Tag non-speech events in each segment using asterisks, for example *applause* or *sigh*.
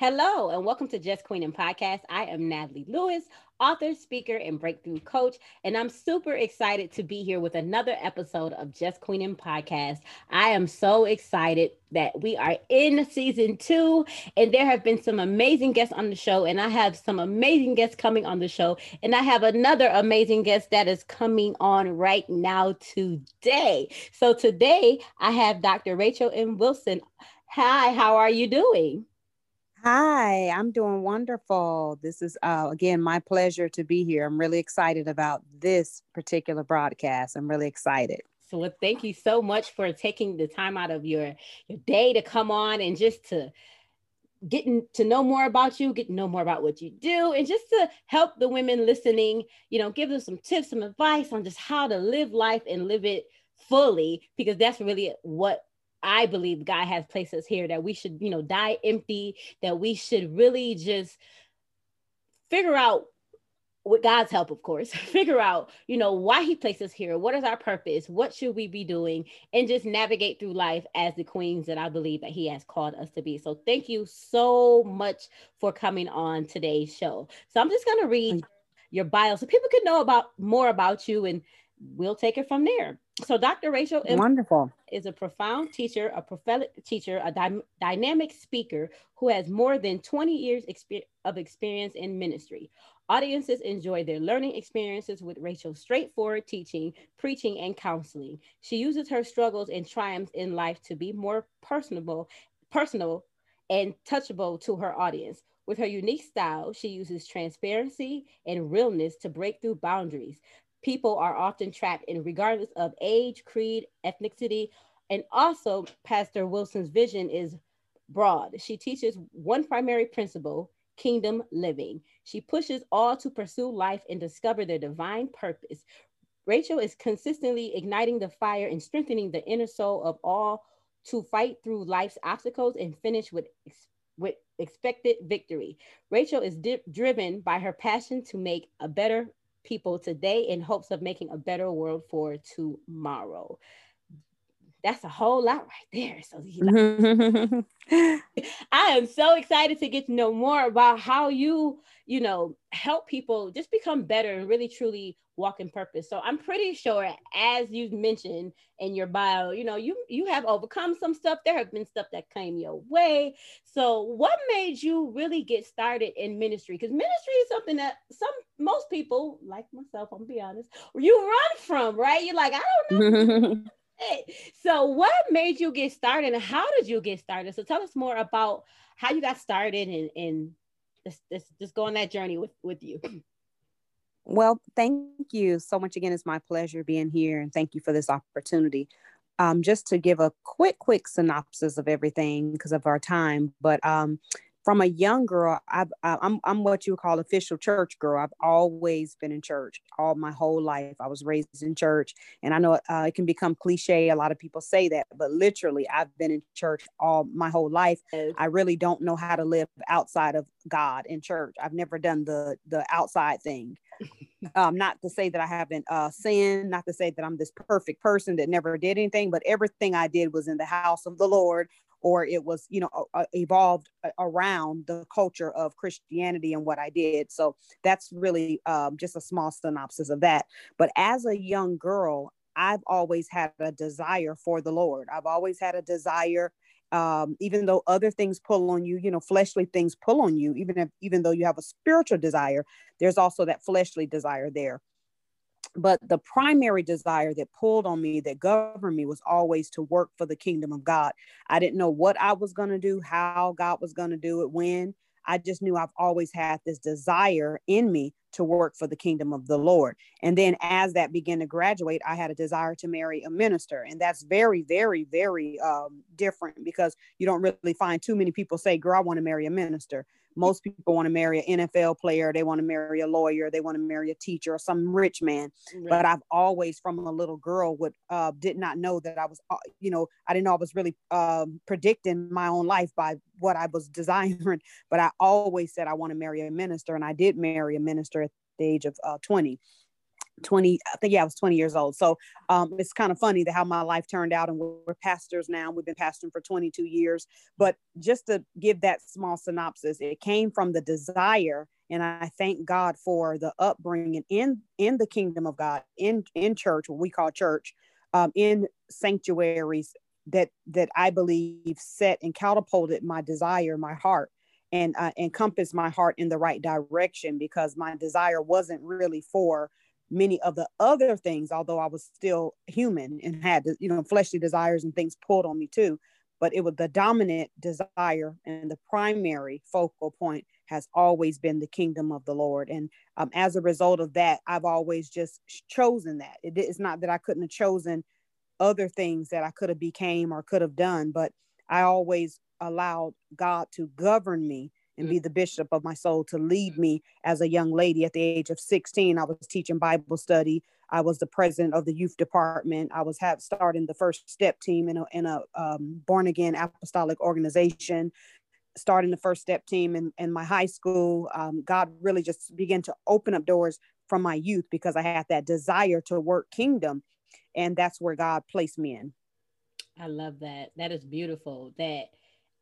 Hello, and welcome to Just Queening Podcast. I am Natalie Lewis, author, speaker, and breakthrough coach, and I'm super excited to be here with another episode of Just Queening Podcast. I am so excited that we are in season two, and there have been some amazing guests on the show, and I have some amazing guests coming on the show, and I have another amazing guest that is coming on right now today. So today I have Dr. Rachel M. Wilson. Hi, how are you doing? Hi, I'm doing wonderful. This is uh, again my pleasure to be here. I'm really excited about this particular broadcast. I'm really excited. So, well, thank you so much for taking the time out of your your day to come on and just to getting to know more about you, get to know more about what you do, and just to help the women listening, you know, give them some tips, some advice on just how to live life and live it fully, because that's really what I believe God has placed us here that we should, you know, die empty, that we should really just figure out with God's help, of course, *laughs* figure out, you know, why he placed us here. What is our purpose? What should we be doing? And just navigate through life as the queens that I believe that he has called us to be. So thank you so much for coming on today's show. So I'm just going to read your bio so people can know about more about you and we'll take it from there. So Dr. Rachel Wonderful. is a profound teacher, a prophetic teacher, a dy- dynamic speaker who has more than 20 years exper- of experience in ministry. Audiences enjoy their learning experiences with Rachel's straightforward teaching, preaching, and counseling. She uses her struggles and triumphs in life to be more personable, personal and touchable to her audience. With her unique style, she uses transparency and realness to break through boundaries people are often trapped in regardless of age, creed, ethnicity. And also, Pastor Wilson's vision is broad. She teaches one primary principle kingdom living. She pushes all to pursue life and discover their divine purpose. Rachel is consistently igniting the fire and strengthening the inner soul of all to fight through life's obstacles and finish with, with expected victory. Rachel is di- driven by her passion to make a better people today in hopes of making a better world for tomorrow. That's a whole lot right there. So mm-hmm. *laughs* I am so excited to get to know more about how you, you know, help people just become better and really truly walk in purpose. So I'm pretty sure, as you've mentioned in your bio, you know, you you have overcome some stuff. There have been stuff that came your way. So what made you really get started in ministry? Because ministry is something that some most people, like myself, I'm gonna be honest, you run from, right? You're like, I don't know. *laughs* so what made you get started and how did you get started? So tell us more about how you got started and and let's, let's just go on that journey with with you. Well, thank you so much again. It's my pleasure being here and thank you for this opportunity. Um, just to give a quick, quick synopsis of everything because of our time, but um, from a young girl, I've, I'm, I'm what you would call official church girl. I've always been in church all my whole life. I was raised in church, and I know uh, it can become cliche. A lot of people say that, but literally, I've been in church all my whole life. I really don't know how to live outside of God in church. I've never done the the outside thing. *laughs* um, not to say that I haven't uh, sinned, not to say that I'm this perfect person that never did anything, but everything I did was in the house of the Lord or it was you know uh, evolved around the culture of christianity and what i did. So that's really um, just a small synopsis of that. But as a young girl i've always had a desire for the lord. I've always had a desire um, even though other things pull on you, you know, fleshly things pull on you, even if even though you have a spiritual desire, there's also that fleshly desire there but the primary desire that pulled on me that governed me was always to work for the kingdom of god. I didn't know what i was going to do how god was going to do it when. I just knew i've always had this desire in me to work for the kingdom of the lord. And then as that began to graduate i had a desire to marry a minister. And that's very very very um, different because you don't really find too many people say girl i want to marry a minister most people want to marry an NFL player, they want to marry a lawyer, they want to marry a teacher or some rich man. Right. But I've always, from a little girl, would uh, did not know that I was, uh, you know, I didn't know I was really um, predicting my own life by what I was *laughs* desiring. But I always said I want to marry a minister, and I did marry a minister at the age of uh, 20 20 i think yeah i was 20 years old. So um, it's kind of funny that how my life turned out and we're, pastors now we've been pastoring for 22 years. But just to give that small synopsis it came from the desire and i thank god for the upbringing in in the kingdom of god in in church what we call church um, in sanctuaries that that i believe set and catapulted my desire my heart and uh, encompassed my heart in the right direction because my desire wasn't really for many of the other things, although I was still human and had, you know, fleshly desires and things pulled on me too. But it was the dominant desire and the primary focal point has always been the kingdom of the Lord. And um, as a result of that, I've always just chosen that. It, it's not that I couldn't have chosen other things that I could have became or could have done, but I always allowed God to govern me and be the bishop of my soul to lead me as a young lady at the age of 16 i was teaching bible study. I was the president of the youth department. I was have starting the first step team in a, in a um, born again apostolic organization starting the first step team in, in my high school. Um, god really just began to open up doors from my youth because i had that desire to work kingdom and that's where god placed me in. I love that. That is beautiful that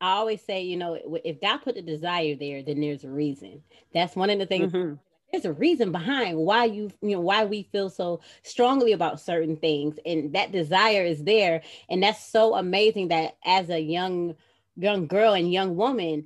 I always say, you know, if God put the desire there, then there's a reason. That's one of the things. Mm-hmm. There's a reason behind why you, you know, why we feel so strongly about certain things, and that desire is there, and that's so amazing that as a young, young girl and young woman,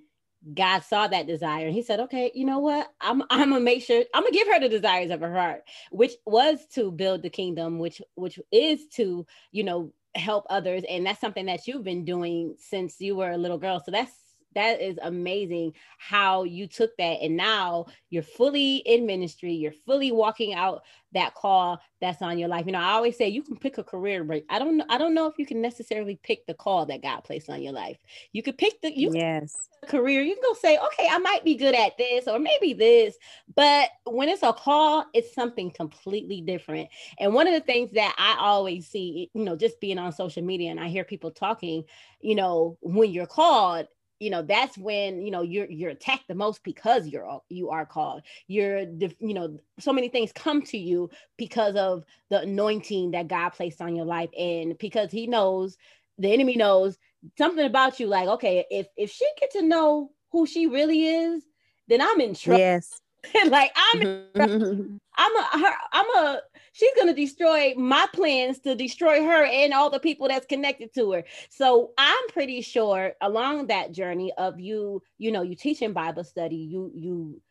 God saw that desire and he said, okay, you know what? I'm *laughs* I'm gonna make sure I'm gonna give her the desires of her heart, which was to build the kingdom, which which is to, you know, help others and that's something that you've been doing since you were a little girl. So that's that is amazing how you took that and now you're fully in ministry you're fully walking out that call that's on your life. You know i always say you can pick a career but i don't i don't know if you can necessarily pick the call that god placed on your life. You could pick the you yes. career. You can go say okay i might be good at this or maybe this but when it's a call it's something completely different. And one of the things that i always see you know just being on social media and i hear people talking you know when you're called you know that's when you know you're you're attacked the most because you're you are called. You're you know so many things come to you because of the anointing that god placed on your life. And because he knows the enemy knows something about you like okay if if she get to know who she really is then i'm in trouble. Yes. *laughs* Like I'm, mm-hmm. I'm a, her, I'm a, she's gonna destroy my plans to destroy her and all the people that's connected to her. So I'm pretty sure along that journey of you, you know, you teaching Bible study, you you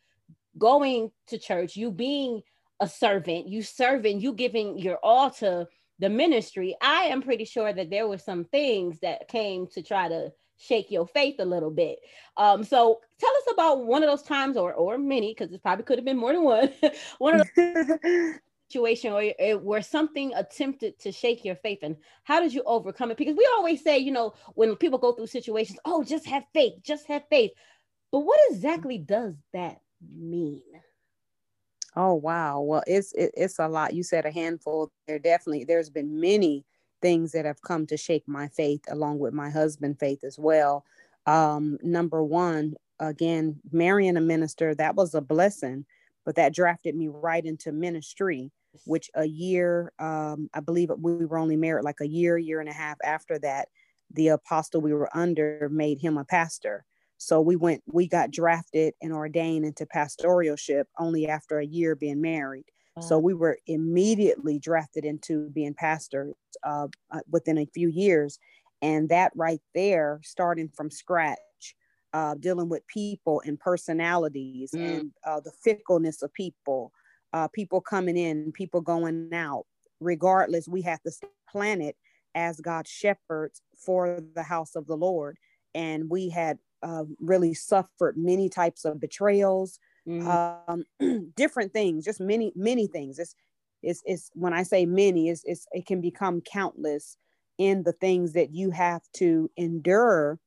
going to church, you being a servant, you serving, you giving your all to the ministry. I am pretty sure that there were some things that came to try to shake your faith a little bit. Um, so tell us about one of those times, or or many, because it probably could have been more than one. *laughs* one of those *laughs* situation where, where something attempted to shake your faith, and how did you overcome it? Because we always say, you know, when people go through situations, oh, just have faith, just have faith. But what exactly does that mean? Oh wow. Well, it's it, it's a lot. You said a handful. There definitely there's been many things that have come to shake my faith, along with my husband' faith as well. Um, number one, again, marrying a minister, that was a blessing, but that drafted me right into ministry, which a year, um, I believe we were only married like a year, year and a half after that, the apostle we were under made him a pastor. So we went, we got drafted and ordained into pastoralship only after a year being married. So we were immediately drafted into being pastors uh, uh, within a few years. And that right there, starting from scratch, uh, dealing with people and personalities mm. and uh, the fickleness of people, uh, people coming in, people going out. Regardless, we have to plan it as God's shepherds for the house of the Lord. And we had uh, really suffered many types of betrayals, mm-hmm. um, *clears throat* different things, just many, many things. It's, it's, it's when I say many, it's, it's, it can become countless in the things that you have to endure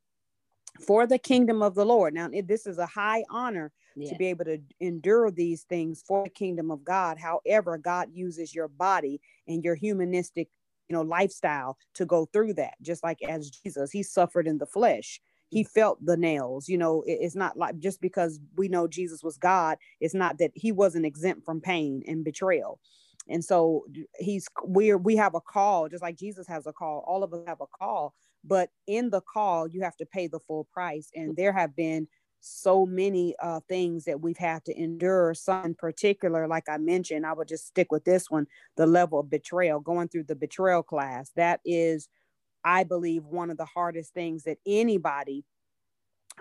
for the kingdom of the Lord. Now, this is a high honor yeah. to be able to endure these things for the kingdom of God. However, God uses your body and your humanistic, you know, lifestyle to go through that. Just like as Jesus, he suffered in the flesh he mm. felt the nails you know it's not like just because we know jesus was god it's not that he wasn't exempt from pain and betrayal and so he's we're we have a call just like jesus has a call all of us have a call but in the call you have to pay the full price and mm. there have been so many uh, things that we've had to endure some in particular like i mentioned i would just stick with this one the level of betrayal going through the betrayal class that is i believe one of the hardest things that anybody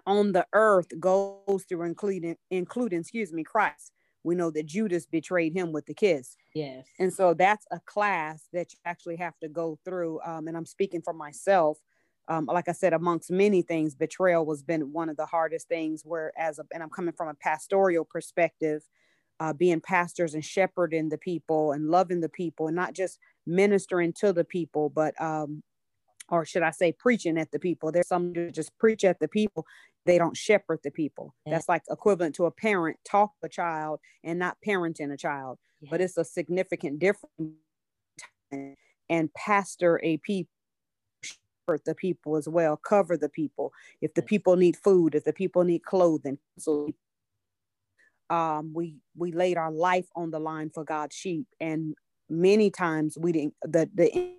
on the earth goes through including including excuse me christ we know that Judas betrayed him with the kiss. Yes. And so that's a class that you actually have to go through. Um, and I'm speaking for myself. Um, like I said, amongst many things, betrayal was been one of the hardest things. Where as a, and I'm coming from a pastoral perspective, uh, being pastors and shepherding the people and loving the people, and not just ministering to the people, but um, or should I say, preaching at the people. There's some who just preach at the people. They don't shepherd the people. Yeah. That's like equivalent to a parent talk a child and not parenting a child. Yeah. But it's a significant difference. And pastor a people, the people as well, cover the people. If the people need food, if the people need clothing, so um, we we laid our life on the line for God's sheep, and many times we didn't. The the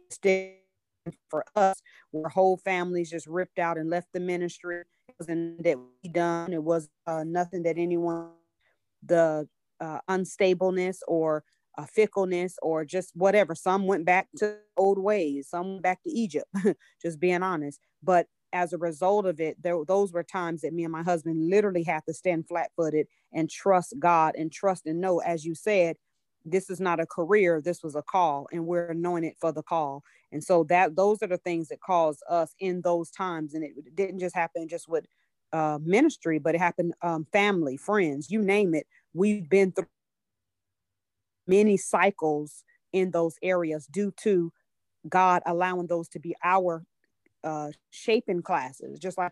for us where whole families just ripped out and left the ministry it wasn't that we done it was uh, nothing that anyone the uh, unstableness or uh, fickleness or just whatever. Some went back to old ways some went back to egypt *laughs* just being honest. But as a result of it there, those were times that me and my husband literally had to stand flat-footed and trust god and trust and know as you said this is not a career this was a call and we're anointed for the call. And so that those are the things that caused us in those times. And it didn't just happen just with uh, ministry but it happened um, family friends you name it. We've been through many cycles in those areas due to god allowing those to be our uh, shaping classes. Just like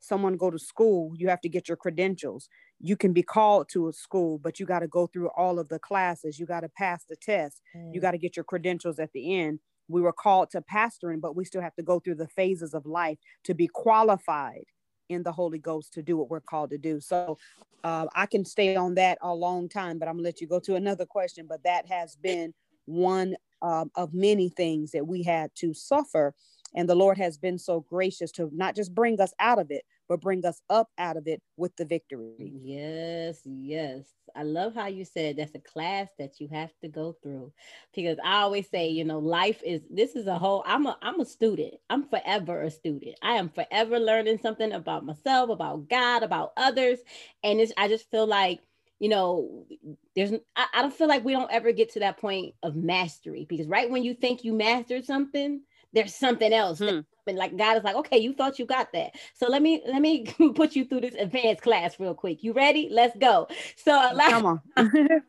someone go to school you have to get your credentials. You can be called to a school but you got to go through all of the classes. You got to pass the test. Mm. you got to get your credentials at the end. We were called to pastoring but we still have to go through the phases of life to be qualified in the holy ghost to do what we're called to do. So uh, i can stay on that a long time but i'm gonna let you go to another question. But that has been one um, of many things that we had to suffer and the Lord has been so gracious to not just bring us out of it, but bring us up out of it with the victory. Yes, yes. I love how you said that's a class that you have to go through. Because I always say, you know, life is this is a whole I'm a I'm a student. I'm forever a student. I am forever learning something about myself, about God, about others. And it's I just feel like you know, there's I, I don't feel like we don't ever get to that point of mastery because right when you think you mastered something, there's something else. Hmm. And like God is like, okay, you thought you got that. So let me let me *laughs* put you through this advanced class real quick. You ready? Let's go. So a lot, Come on. *laughs*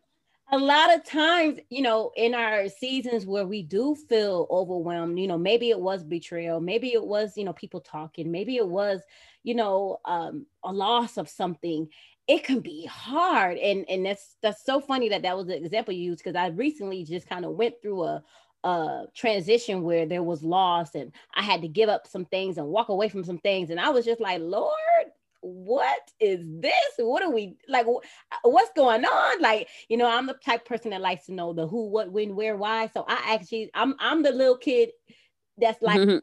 a lot of times, you know, in our seasons where we do feel overwhelmed, you know, maybe it was betrayal, maybe it was, you know, people talking, maybe it was, you know, um, a loss of something it can be hard and and that's that's so funny that that was the example you used because i recently just kind of went through a uh transition where there was loss and I had to give up some things and walk away from some things. And I was just like Lord what is this? What are we like what's going on? Like you know I'm the type person that likes to know the who what when where why. So I actually I'm I'm the little kid that's like mm-hmm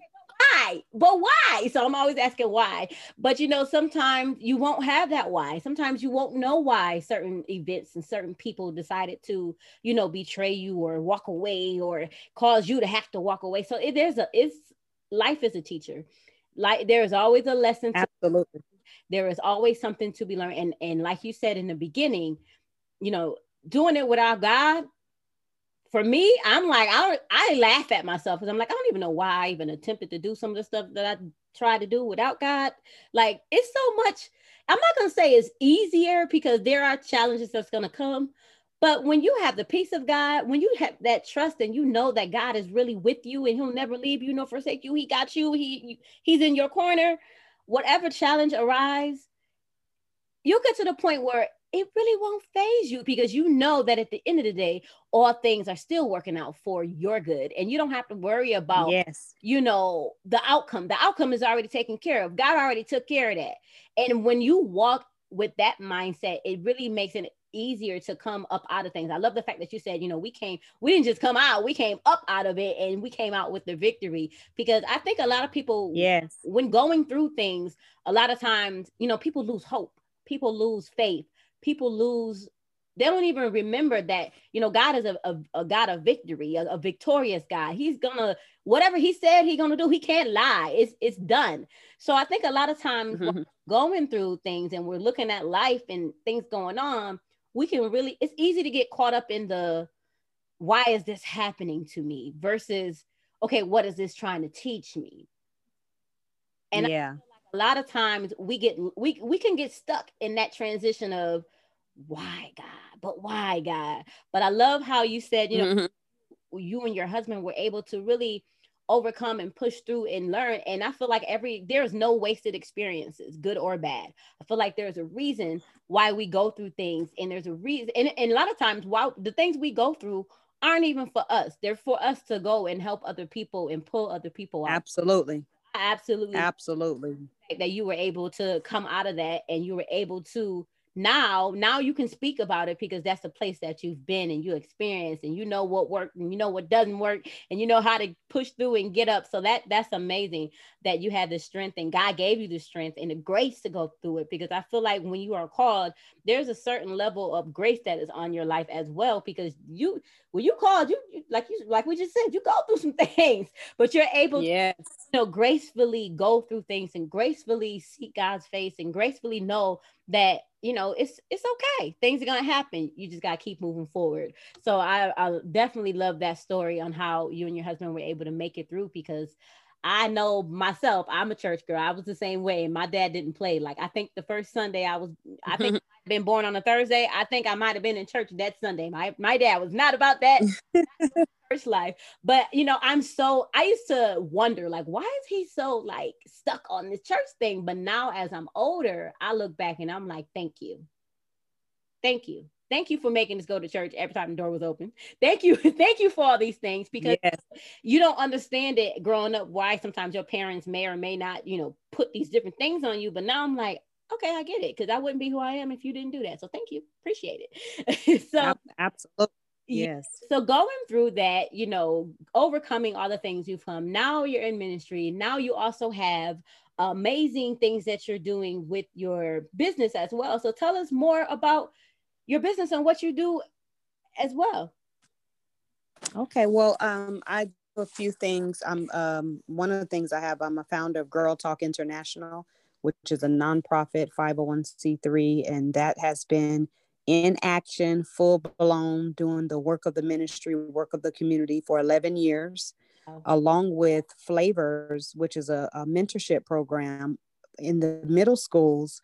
why? But why? So I'm always asking why. But you know, sometimes you won't have that why. Sometimes you won't know why certain events and certain people decided to, you know, betray you or walk away or cause you to have to walk away. So it, there's a it's life is a teacher. Like there is always a lesson. To, Absolutely. There is always something to be learned. And and like you said in the beginning, you know, doing it without God for me, I'm like, I I laugh at myself because I'm like, I don't even know why I even attempted to do some of the stuff that I tried to do without God. Like, it's so much. I'm not gonna say it's easier because there are challenges that's gonna come. But when you have the peace of God, when you have that trust and you know that God is really with you and He'll never leave you nor forsake you, He got you, He He's in your corner. Whatever challenge arise, you'll get to the point where it really won't faze you because you know that at the end of the day, all things are still working out for your good. And you don't have to worry about, yes, you know, the outcome. The outcome is already taken care of. God already took care of that. And when you walk with that mindset, it really makes it easier to come up out of things. I love the fact that you said, you know, we came, we didn't just come out, we came up out of it and we came out with the victory. Because I think a lot of people, yes, when going through things, a lot of times, you know, people lose hope, people lose faith, people lose they don't even remember that you know god is a, a, a god of victory a, a, victorious god. He's gonna whatever he said he's gonna do he can't lie. It's it's done. So i think a lot of times mm-hmm. going through things and we're looking at life and things going on we can really it's easy to get caught up in the why is this happening to me versus okay what is this trying to teach me? And yeah. like a lot of times we get we we can get stuck in that transition of why God? But why God? But I love how you said, you know, mm-hmm. you and your husband were able to really overcome and push through and learn. And I feel like every there's no wasted experiences, good or bad. I feel like there's a reason why we go through things, and there's a reason, and, and a lot of times, while the things we go through aren't even for us, they're for us to go and help other people and pull other people out. Absolutely. Absolutely. Absolutely. That you were able to come out of that and you were able to now now you can speak about it because that's the place that you've been and you experienced and you know what worked and you know what doesn't work and you know how to push through and get up so that that's amazing that you had the strength and god gave you the strength and the grace to go through it because i feel like when you are called there's a certain level of grace that is on your life as well because you when you called you, you like you like we just said you go through some *laughs* things but you're able yes. to you know gracefully go through things and gracefully seek god's face and gracefully know that you know it's it's okay. Things are gonna happen. You just gotta keep moving forward. So I, I definitely love that story on how you and your husband were able to make it through because I know myself, I'm a church girl. I was the same way. My dad didn't play. Like I think the first Sunday I was, I think *laughs* I'd been born on a Thursday. I think I might have been in church that Sunday. My my dad was not about that *laughs* church life. But you know, I'm so I used to wonder, like, why is he so like stuck on this church thing? But now as I'm older, I look back and I'm like, thank you. Thank you. Thank you for making us go to church every time the door was open. Thank you. *laughs* Thank you for all these things because yes. you don't understand it growing up why sometimes your parents may or may not, you know, put these different things on you. But now I'm like, okay, I get it because I wouldn't be who I am if you didn't do that. So thank you. Appreciate it. *laughs* so absolutely. Yes. So going through that, you know, overcoming all the things you've come. Now you're in ministry. Now you also have amazing things that you're doing with your business as well. So tell us more about your business and what you do as well. Okay, well, um, I do a few things. I'm um, one of the things I have. I'm a founder of Girl Talk International, which is a nonprofit 501c3, and that has been in action, full blown, doing the work of the ministry, work of the community for 11 years, along with Flavors, which is a, a mentorship program in the middle schools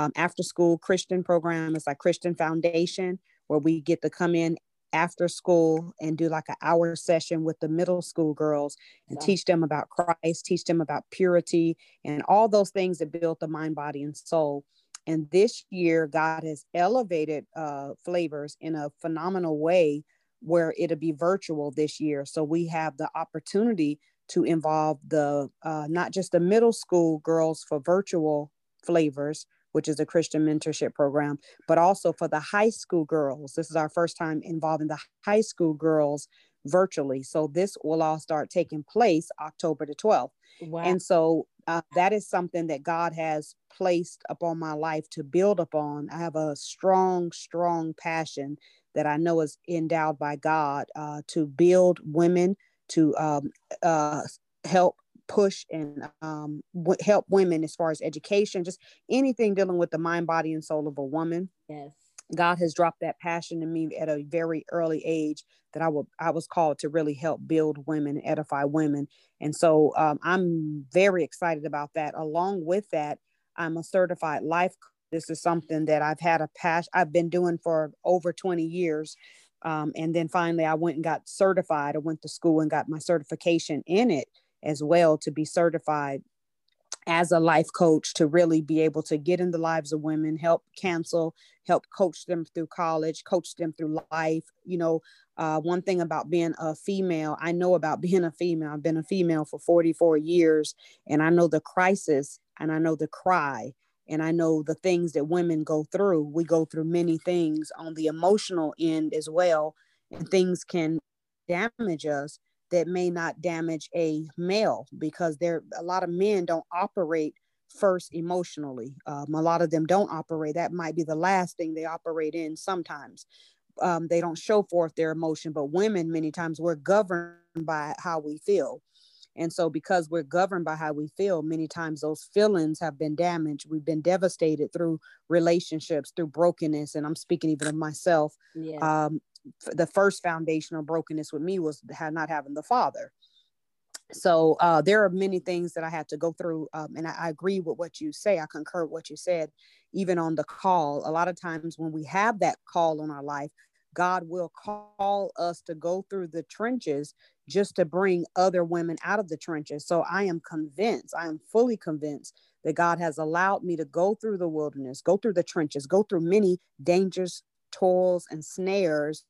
um, after school Christian program. It's like Christian Foundation, where we get to come in after school and do like an hour session with the middle school girls and teach them about Christ, teach them about purity and all those things that build the mind, body, and soul. And this year, God has elevated uh, flavors in a phenomenal way where it'll be virtual this year. So we have the opportunity to involve the uh, not just the middle school girls for virtual flavors, which is a Christian mentorship program, but also for the high school girls. This is our first time involving the high school girls virtually. So this will all start taking place October the 12th. Wow. And so uh, that is something that God has placed upon my life to build upon. I have a strong, strong passion that I know is endowed by God uh, to build women, to um, uh, help push and um, w- help women as far as education, just anything dealing with the mind, body, and soul of a woman. Yes. God has dropped that passion in me at a very early age that I will I was called to really help build women, edify women, and so um, I'm very excited about that. Along with that, I'm a certified life. This is something that I've had a passion I've been doing for over 20 years, um, and then finally I went and got certified. I went to school and got my certification in it as well to be certified as a life coach to really be able to get in the lives of women, help counsel, help coach them through college, coach them through life. You know, uh, one thing about being a female, I know about *laughs* being a female. I've been a female for 44 years, and I know the crisis and I know the cry and I know the things that women go through. We go through many things on the emotional end as well, and things can damage us that may not damage a male because there a lot of men don't operate first emotionally. Um, a lot of them don't operate. That might be the last thing they operate in sometimes. Um, they don't show forth their emotion, but women, many times, we're governed by how we feel. And so, because we're governed by how we feel, many times those feelings have been damaged. We've been devastated through relationships, through brokenness. And I'm speaking even of myself. Yeah. Um, the first foundational brokenness with me was not having the father so uh, there are many things that I had to go through, um, and I, I, agree with what you say. I concur with what you said, even on the call. A lot of times when we have that call on our life, God will call us to go through the trenches just to bring other women out of the trenches. So I am convinced, I am fully convinced that God has allowed me to go through the wilderness, go through the trenches, go through many dangers, toils, and snares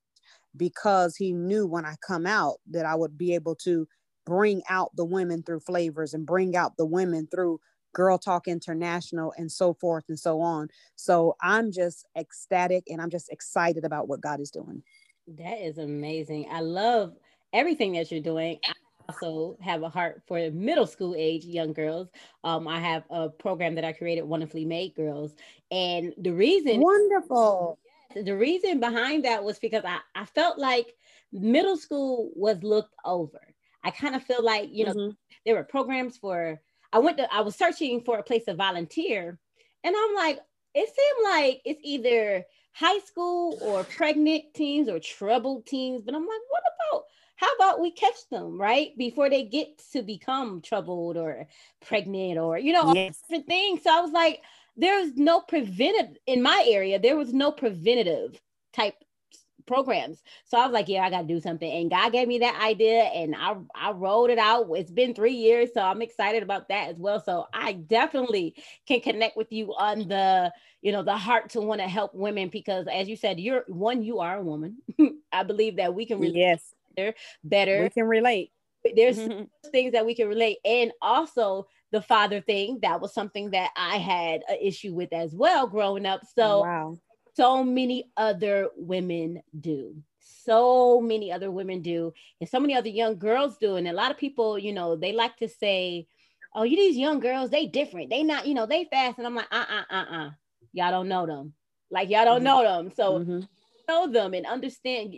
because He knew when I come out that I would be able to bring out the women through flavors and bring out the women through Girl Talk International and so forth and so on. So I'm just ecstatic and I'm just excited about what God is doing. That is amazing. I love everything that you're doing. I also have a heart for middle school age young girls. Um, I have a program that I created, Wonderfully Made Girls. And the reason wonderful. The reason behind that was because I, I felt like middle school was looked over I kind of feel like, you know, mm-hmm. there were programs for, I went to, I was searching for a place to volunteer. And I'm like, it seemed like it's either high school or pregnant teens or troubled teens. But I'm like, what about, how about we catch them, right? Before they get to become troubled or pregnant or, you know, yes. different things. So I was like, there's no preventative in my area, there was no preventative type programs. So I was like, yeah, I got to do something. And God gave me that idea and I, I rolled it out. It's been three years. So I'm excited about that as well. So I definitely can connect with you on the, you know, the heart to want to help women because as you said, you're one, you are a woman. *laughs* I believe that we can relate yes. better, better. We can relate. There's mm-hmm. things that we can relate. And also the father thing, that was something that I had an issue with as well growing up. So wow. so many other women do. So many other women do. And so many other young girls do. And a lot of people you know they like to say oh you these young girls they different. They not you know they fast. And i'm like uh-uh uh-uh y'all don't know them. Like y'all don't mm-hmm. know them. So mm-hmm. know them and understand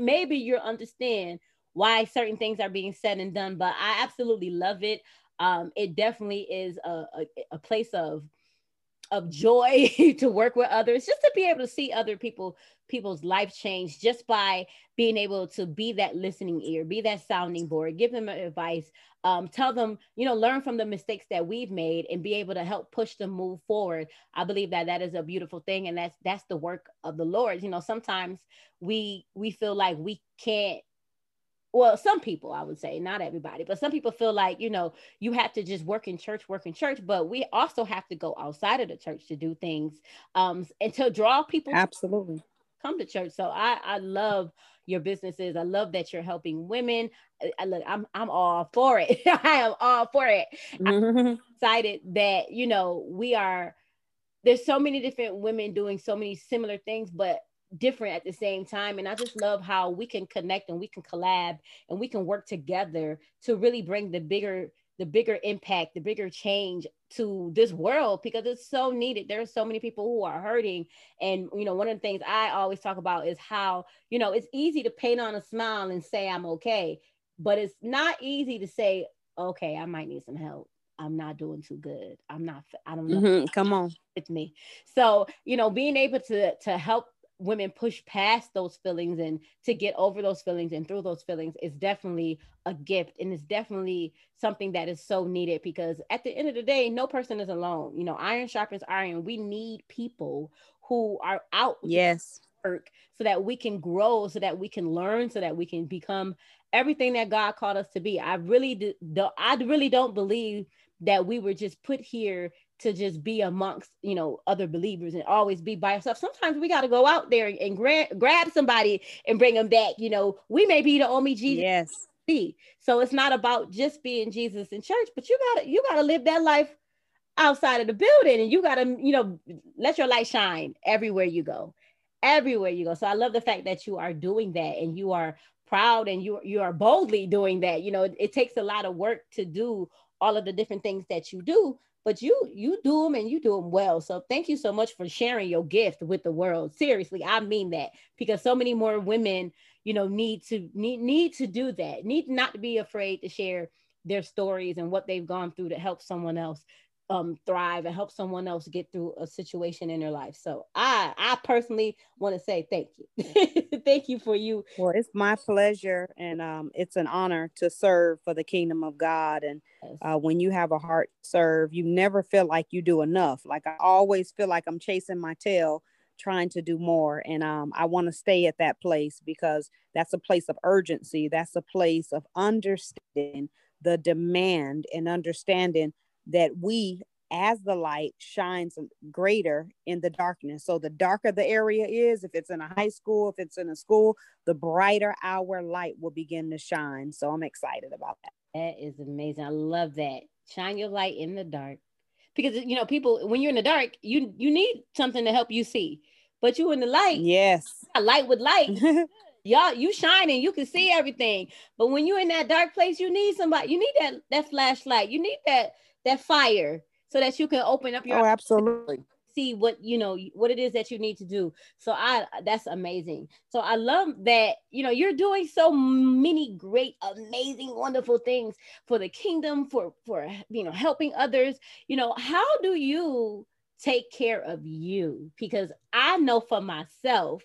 maybe you'll understand why certain things are being said and done but i absolutely love it um, it definitely is a, a, a place of of joy *laughs* to work with others just to be able to see other people people's life change just by being able to be that listening ear be that sounding board give them advice um, tell them you know learn from the mistakes that we've made and be able to help push them move forward. I believe that that is a beautiful thing and that's that's the work of the lord. You know sometimes we we feel like we can't well some people i would say not everybody but some people feel like you know you have to just work in church work in church but we also have to go outside of the church to do things um and to draw people absolutely. come to church. So i i love your businesses. I love that you're helping women. I, I look i'm i'm all for it. *laughs* I am all for it. Mm-hmm. i'm excited that you know we are there's so many different women doing so many similar things but different at the same time. And I just love how we can connect and we can collab and we can work together to really bring the bigger the bigger impact, the bigger change to this world because it's so needed. There are so many people who are hurting. And, you know, one of the things I always talk about is how, you know, it's easy to paint on a smile and say, I'm okay. But it's not easy to say, okay, I might need some help. I'm not doing too good. I'm not, I don't know. Mm-hmm. Come on. It's me. So, you know, being able to, to help women push past those feelings and to get over those feelings and through those feelings is definitely a gift. And it's definitely something that is so needed because at the end of the day no person is alone. You know iron sharpens iron. We need people who are out yes. work so that we can grow so that we can learn so that we can become everything that god called us to be. I really do i really don't believe that we were just put here to just be amongst you know other believers and always be by yourself sometimes we got to go out there and gra- grab somebody and bring them back you know we may be the only jesus yes be so it's not about just being jesus in church but you gotta you gotta live that life outside of the building and you got to, you know, let your light shine everywhere you go. Everywhere you go. So I love the fact that you are doing that and you are proud and you you are boldly doing that. You know, it, it takes a lot of work to do all of the different things that you do, but you you do them and you do them well. So thank you so much for sharing your gift with the world. Seriously, I mean that because so many more women, you know, need to need need to do that. Need not to be afraid to share their stories and what they've gone through to help someone else um, thrive and help someone else get through a situation in their life. So I, I personally want to say thank you, *laughs* thank you for you. Well, it's my pleasure, and um, it's an honor to serve for the kingdom of God. And uh, when you have a heart to serve, you never feel like you do enough. Like I always feel like I'm chasing my tail, trying to do more, and um, I want to stay at that place because that's a place of urgency. That's a place of understanding the demand and understanding that we as the light shines greater in the darkness. So the darker the area is, if it's in a high school, if it's in a school, the brighter our light will begin to shine. So I'm excited about that. That is amazing. I love that. Shine your light in the dark. Because you know, people when you're in the dark, you you need something to help you see. But you in the light, yes, a light with light. *laughs* Y'all, you shining, you can see everything. But when you're in that dark place, you need somebody, you need that that flashlight, you need that that fire so that you can open up your oh absolutely. see what you know what it is that you need to do. So i that's amazing. So i love that you know you're doing so many great amazing wonderful things for the kingdom for for you know helping others. You know how do you take care of you? Because i know for myself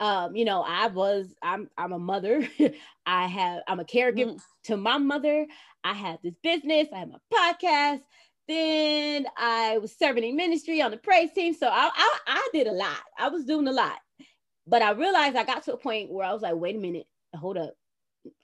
um, you know, I was, I'm, I'm a mother. *laughs* I have, I'm a caregiver mm. to my mother. I have this business. I have a podcast. Then I was serving in ministry on the praise team. So I, I, I did a lot. I was doing a lot. But I realized I got to a point where I was like, wait a minute, hold up.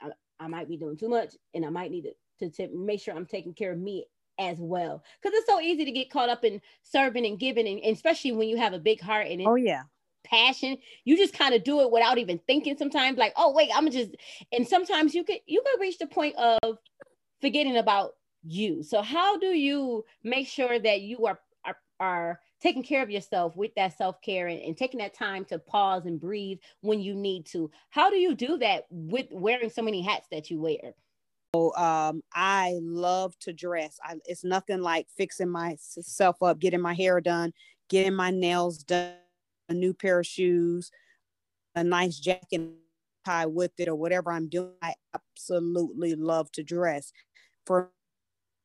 I, I might be doing too much and I might need to, to, to make sure I'm taking care of me as well because it's so easy to get caught up in serving and giving and, and especially when you have a big heart and oh yeah passion. You just kind of do it without even thinking sometimes like oh wait i'm just and sometimes you could you could reach the point of forgetting about you. So how do you make sure that you are are, are taking care of yourself with that self-care and, and taking that time to pause and breathe when you need to? How do you do that with wearing so many hats that you wear? So um, I love to dress. I, it's nothing like fixing myself up, getting my hair done, getting my nails done, new pair of shoes, a nice jacket tie with it, or whatever I'm doing. I absolutely love to dress. For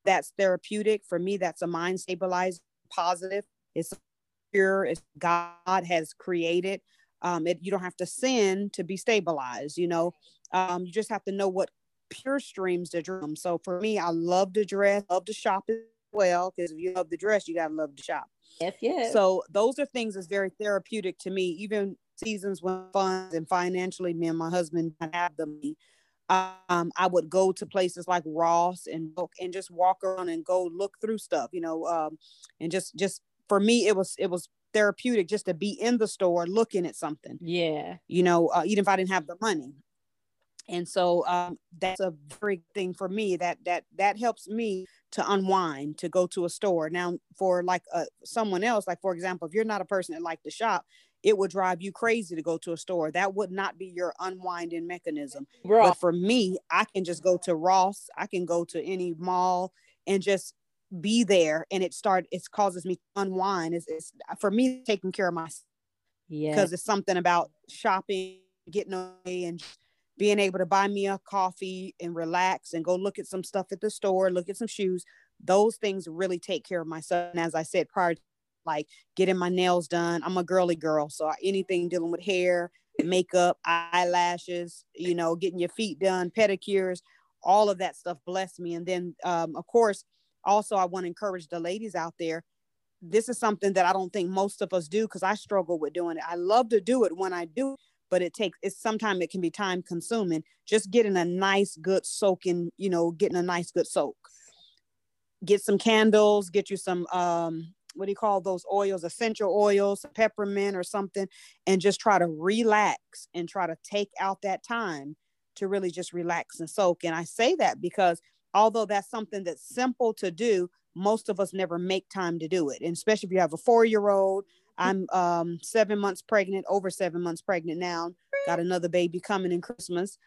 that's therapeutic. For me, that's a mind stabilizer, positive. It's pure. It's God has created. Um, it, you don't have to sin to be stabilized. You know, um, you just have to know what pure streams to drum. So for me, I love to dress, love to shop as well. Because if you love the dress, you gotta love to shop. Yes, yes. So those are things that's very therapeutic to me. Even seasons when funds and financially, me and my husband have them. Um, I would go to places like Ross and Belk and just walk around and go look through stuff, you know, um, and just just for me it was it was therapeutic just to be in the store looking at something. Yeah, you know, uh, even if I didn't have the money. And so um, that's a very thing for me that that that helps me to unwind to go to a store. Now for like uh, someone else like for example if you're not a person that like to shop it would drive you crazy to go to a store. That would not be your unwinding mechanism. But for me i can just go to ross i can go to any mall and just be there and it start it causes me to unwind. It's, it's for me taking care of myself yeah. because it's something about shopping getting away and being able to buy me a coffee and relax and go look at some stuff at the store, look at some shoes, those things really take care of myself. And as I said prior, like getting my nails done, I'm a girly girl. So anything dealing with hair, makeup, eyelashes, you know, getting your feet done, pedicures, all of that stuff bless me. And then, um, of course, also I want to encourage the ladies out there. This is something that I don't think most of us do because I struggle with doing it. I love to do it when I do but it takes it's sometimes it can be time consuming just getting a nice good soaking you know getting a nice good soak get some candles get you some um what do you call those oils essential oils peppermint or something and just try to relax and try to take out that time to really just relax and soak and i say that because although that's something that's simple to do most of us never make time to do it. And especially if you have a four year old, I'm um, seven months pregnant, over seven months pregnant now, got another baby coming in Christmas.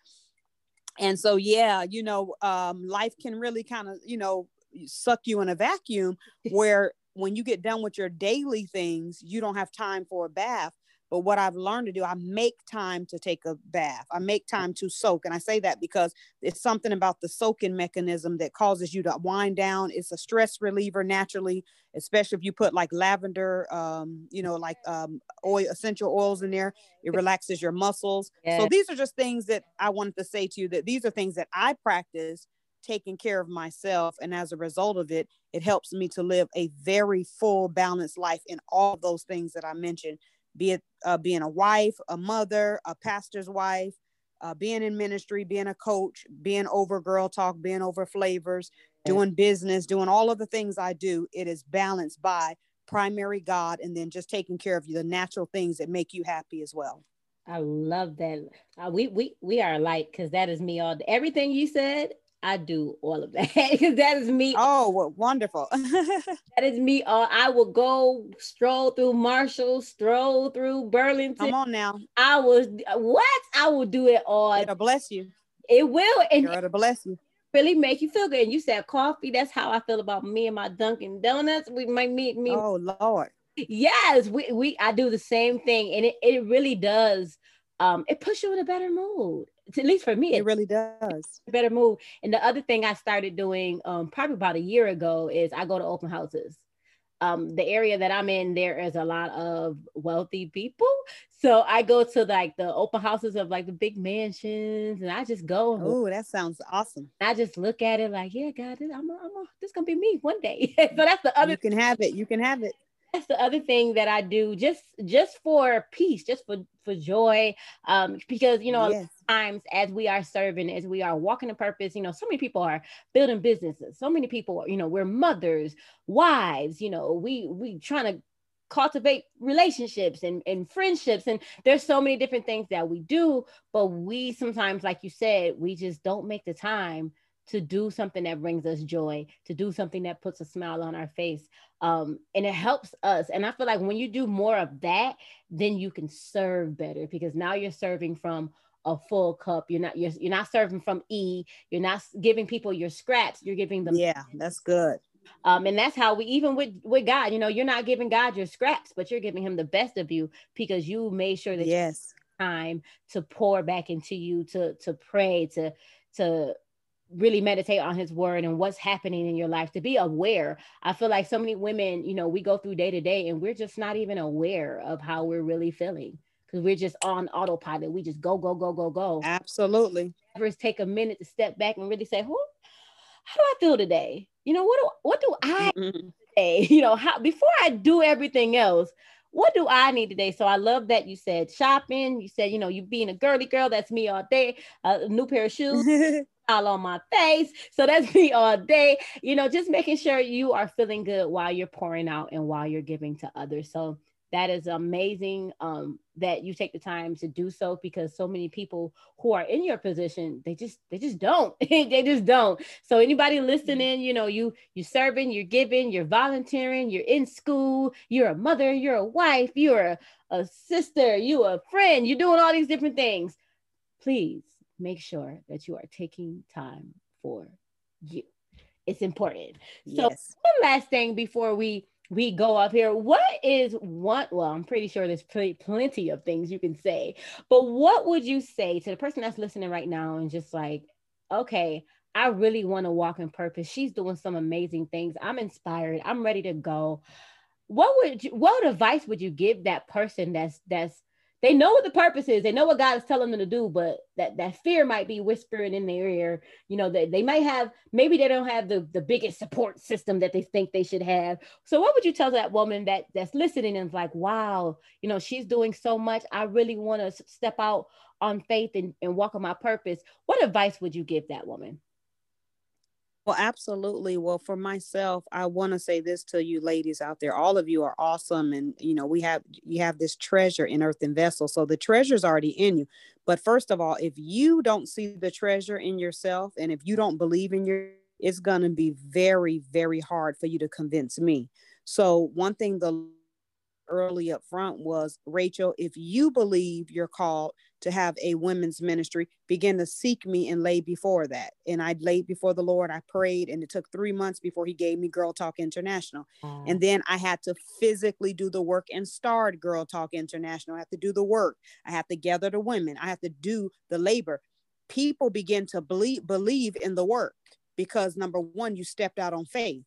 And so, yeah, you know, um, life can really kind of, you know, suck you in a vacuum *laughs* where when you get done with your daily things, you don't have time for a bath. But what I've learned to do, I make time to take a bath. I make time to soak. And I say that because it's something about the soaking mechanism that causes you to wind down. It's a stress reliever naturally, especially if you put like lavender, um, you know, like um, oil, essential oils in there. It relaxes your muscles. Yes. So these are just things that I wanted to say to you that these are things that I practice taking care of myself. And as a result of it, it helps me to live a very full, balanced life in all those things that I mentioned be it uh, being a wife, a mother, a pastor's wife, uh, being in ministry, being a coach, being over girl talk, being over flavors, doing business, doing all of the things I do. It is balanced by primary God and then just taking care of you, the natural things that make you happy as well. I love that. Uh, we we we are alike because that is me all. Everything you said, I do all of that because *laughs* that is me. Oh, well, wonderful. *laughs* that is me. Uh, I will go stroll through Marshall, stroll through Burlington. Come on now. I was what? I will do it all. It'll bless you. It will. And it'll bless you. Really make you feel good. And you said coffee. That's how I feel about me and my Dunkin' Donuts. We might meet me. Oh Lord. Yes, we, we I do the same thing. And it, it really does um it puts you in a better mood at least for me, it really does. Better move. And the other thing I started doing um, probably about a year ago is I go to open houses. Um, the area that I'm in, there is a lot of wealthy people. So I go to like the open houses of like the big mansions, and I just go. Oh, that sounds awesome. I just look at it like, yeah, God, I'm, a, I'm a, this gonna be me one day. *laughs* so that's the other. You can have it. You can have it that's the other thing that I do just just for peace, just for for joy. Um, because you know, yes. Times as we are serving, as we are walking in purpose, you know, so many people are building businesses. So many people, you know, we're mothers, wives, you know, we we trying to cultivate relationships and, and friendships and there's so many different things that we do but we sometimes like you said we just don't make the time to do something that brings us joy, to do something that puts a smile on our face. Um, and it helps us. And I feel like when you do more of that, then you can serve better because now you're serving from a full cup. You're not you're, you're not serving from E. You're not giving people your scraps. You're giving them. Yeah, that's good. Um, and that's how we even with with God, you know, you're not giving God your scraps, but you're giving him the best of you because you made sure that yes time to pour back into you to to pray to to really meditate on his word and what's happening in your life to be aware i feel like so many women you know we go through day to day and we're just not even aware of how we're really feeling because we're just on autopilot we just go go go go go absolutely never take a minute to step back and really say who how do i feel today you know what do what do i mm-hmm. today *laughs* you know how before i do everything else what do I need today? So I love that you said shopping. You said, you know, you being a girly girl, that's me all day. Uh, a new pair of shoes, *laughs* all on my face. So that's me all day. You know, just making sure you are feeling good while you're pouring out and while you're giving to others. So that is amazing um, that you take the time to do so because so many people who are in your position they just they just don't *laughs* they just don't so anybody listening you know you you serving you're giving you're volunteering you're in school you're a mother you're a wife you're a, a sister you a friend you're doing all these different things please make sure that you are taking time for you. It's important. So, yes. one last thing before we we go up here. What is one? Well, I'm pretty sure there's pl- plenty of things you can say, but what would you say to the person that's listening right now and just like, okay, I really want to walk in purpose. She's doing some amazing things. I'm inspired. I'm ready to go. What would you, what advice would you give that person that's that's they know what the purpose is. They know what God is telling them to do, but that that fear might be whispering in their ear. You know, that they, they might have maybe they don't have the the biggest support system that they think they should have. So what would you tell that woman that that's listening and is like, wow, you know, she's doing so much. I really want to step out on faith and, and walk on my purpose. What advice would you give that woman? Well, absolutely. Well, for myself, I want to say this to you ladies out there. All of you are awesome. And, you know, we have, you have this treasure in earthen vessel. So the treasure's already in you. But first of all, if you don't see the treasure in yourself and if you don't believe in your it's going to be very, very hard for you to convince me. So, one thing the early up front was Rachel, if you believe you're called to have a women's ministry, begin to seek me and lay before that. And I laid before the Lord, I prayed, and it took three months before He gave me Girl Talk International. Mm. And then I had to physically do the work and start Girl Talk International. I have to do the work, I have to gather the women, I have to do the labor. People begin to believe, believe in the work because number one, you stepped out on faith.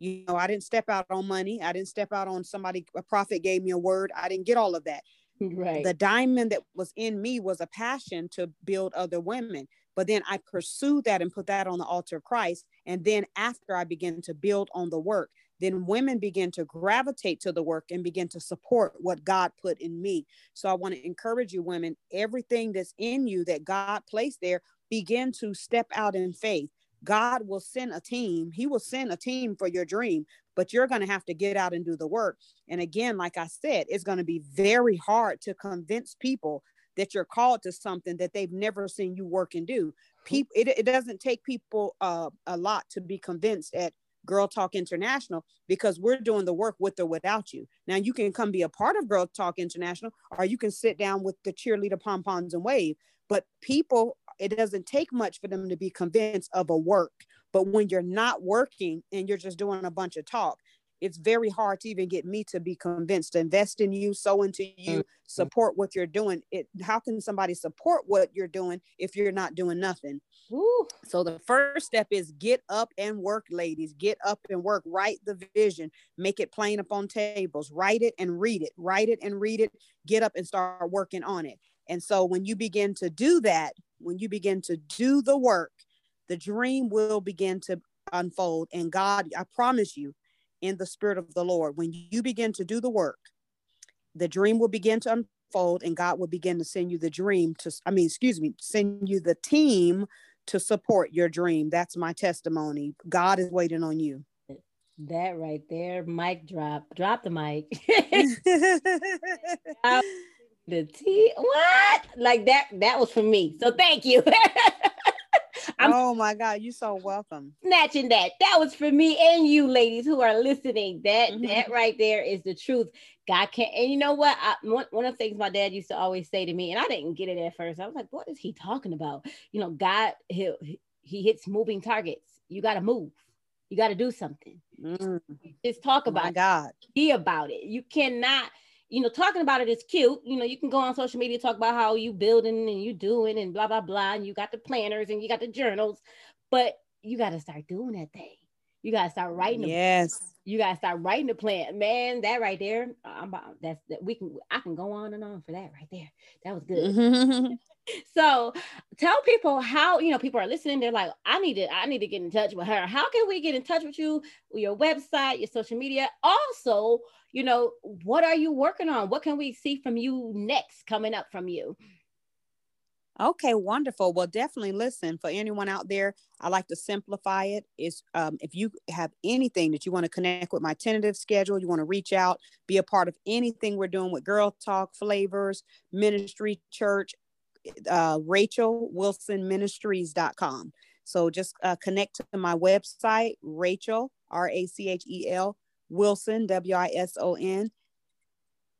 You know, I didn't step out on money. I didn't step out on somebody, a prophet gave me a word. I didn't get all of that. Right. The diamond that was in me was a passion to build other women. But then I pursued that and put that on the altar of Christ. And then after I began to build on the work, then women begin to gravitate to the work and begin to support what God put in me. So I want to encourage you, women, everything that's in you that God placed there, begin to step out in faith. God will send a team. He will send a team for your dream, but you're going to have to get out and do the work. And again, like I said, it's going to be very hard to convince people that you're called to something that they've never seen you work and do. People, it, it doesn't take people uh, a lot to be convinced at Girl Talk International because we're doing the work with or without you. Now you can come be a part of Girl Talk International, or you can sit down with the cheerleader pom poms and wave. But people it doesn't take much for them to be convinced of a work. But when you're not working and you're just doing a bunch of talk, it's very hard to even get me to be convinced to invest in you, so into you, support what you're doing. It how can somebody support what you're doing if you're not doing nothing? So the first step is get up and work, ladies. Get up and work. Write the vision. Make it plain up on tables. Write it and read it. Write it and read it. Get up and start working on it. And so when you begin to do that, when you begin to do the work, the dream will begin to unfold. And God, I promise you, in the spirit of the Lord, when you begin to do the work, the dream will begin to unfold and God will begin to send you the dream to, I mean, excuse me, send you the team to support your dream. That's my testimony. God is waiting on you. That right there, mic drop. Drop the mic. *laughs* *laughs* The T what? Like that that was for me. So thank you. *laughs* oh my God, you're so welcome. Snatching that. That was for me and you ladies who are listening. That mm-hmm. that right there is the truth. God can't and you know what? I, one, one of the things my dad used to always say to me, and I didn't get it at first. I was like, what is he talking about? You know, God he he hits moving targets. You gotta move. You got to do something. Mm. Just talk about My God. Be about it. You cannot you know, talking about it is cute. You know, you can go on social media talk about how you building and you doing and blah blah blah, and you got the planners and you got the journals, but you got to start doing that thing. You got to start writing. Yes. You got to start writing the plan, man. That right there, I'm about, that's that we can. I can go on and on for that right there. That was good. *laughs* so tell people how you know people are listening they're like i need to i need to get in touch with her how can we get in touch with you your website your social media also you know, what are you working on? What can we see from you next coming up from you? Okay, wonderful. Well, definitely listen for anyone out there. I like to simplify it. Is um, if you have anything that you want to connect with my tentative schedule, you want to reach out, be a part of anything we're doing with Girl Talk Flavors, Ministry Church, uh, Rachel Wilson Ministries.com. So just uh, connect to my website, Rachel, R A C H E L Wilson, W I S O N,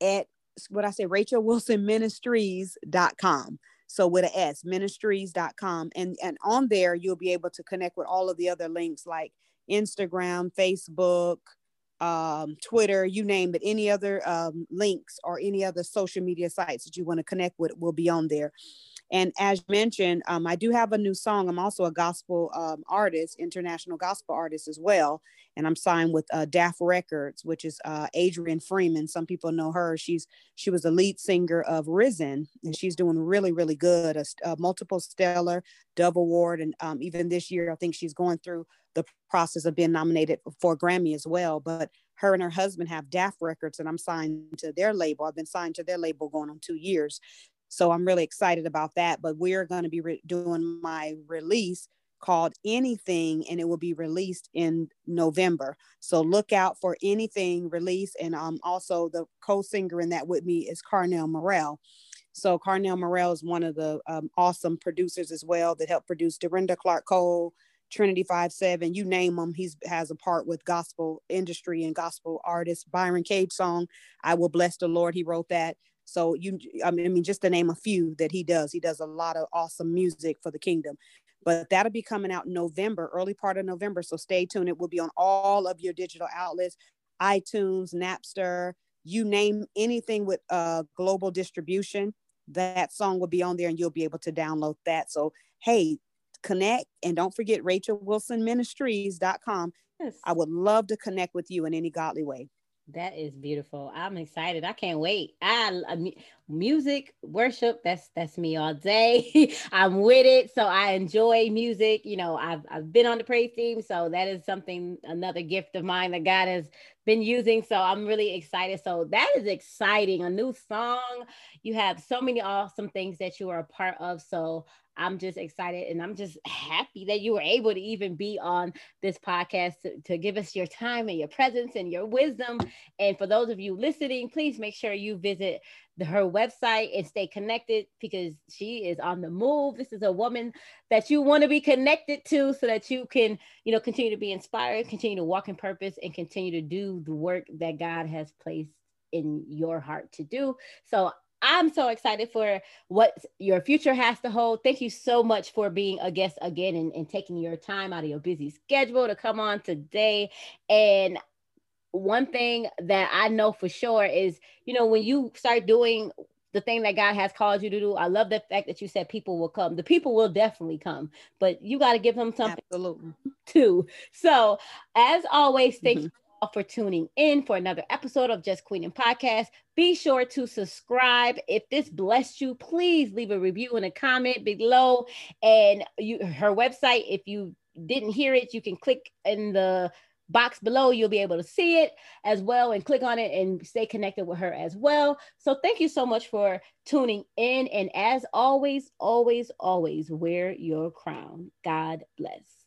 at what I say, Rachel Wilson Ministries.com. So with an S, ministries.com. And, and on there, you'll be able to connect with all of the other links like Instagram, Facebook, um, Twitter, you name it, any other um, links or any other social media sites that you want to connect with will be on there. And as mentioned, um, I do have a new song. I'm also a gospel um, artist, international gospel artist as well. And I'm signed with uh, Records, which is uh, Adrienne Freeman. Some people know her. She's she was the lead singer of Risen, and she's doing really really good. A, a multiple stellar Dove Award, and um, even this year, I think she's going through the process of being nominated for Grammy as well. But her and her husband have DAF Records, and I'm signed to their label. I've been signed to their label going on two years. So I'm really excited about that. But we're going to be re- doing my release called Anything, and it will be released in November. So look out for anything release. And um, also the co-singer in that with me is Carnell Morel. So Carnell Morel is one of the um, awesome producers as well that helped produce Dorinda Clark Cole, Trinity Five Seven, you name him. He's has a part with gospel industry and gospel artists. Byron Cage song, "I Will Bless the Lord." He wrote that. So you, I mean, just to name a few that he does. He does a lot of awesome music for the kingdom. But that'll be coming out in November, early part of November. So stay tuned. It will be on all of your digital outlets, iTunes, Napster, you name anything with uh, global distribution. That song will be on there, and you'll be able to download that. So hey, connect and don't forget rachelwilsonministries.com. Yes. I would love to connect with you in any godly way. That is beautiful. I'm excited. I can't wait. I, I music, worship. That's that's me all day. *laughs* I'm with it, so I enjoy music. You know, I've I've been on the praise team, so that is something another gift of mine that God has been using. So I'm really excited. So that is exciting. A new song. You have so many awesome things that you are a part of. So I'm just excited and I'm just happy that you were able to even be on this podcast to, to, give us your time and your presence and your wisdom. And for those of you listening, please make sure you visit the, her website and stay connected because she is on the move. This is a woman that you want to be connected to so that you can, you know, continue to be inspired, continue to walk in purpose, and continue to do the work that God has placed in your heart to do. So I'm so excited for what your future has to hold. Thank you so much for being a guest again and, and taking your time out of your busy schedule to come on today. And one thing that I know for sure is, you know, when you start doing the thing that God has called you to do, I love the fact that you said people will come. The people will definitely come, but you got to give them something Absolutely. *laughs* too. So, as always, thank mm-hmm. you for tuning in for another episode of Just Queen and Podcast. Be sure to subscribe. If this blessed you, please leave a review and a comment below. And you her website, if you didn't hear it, you can click in the box below. You'll be able to see it as well and click on it and stay connected with her as well. So thank you so much for tuning in. And as always, always, always wear your crown. God bless.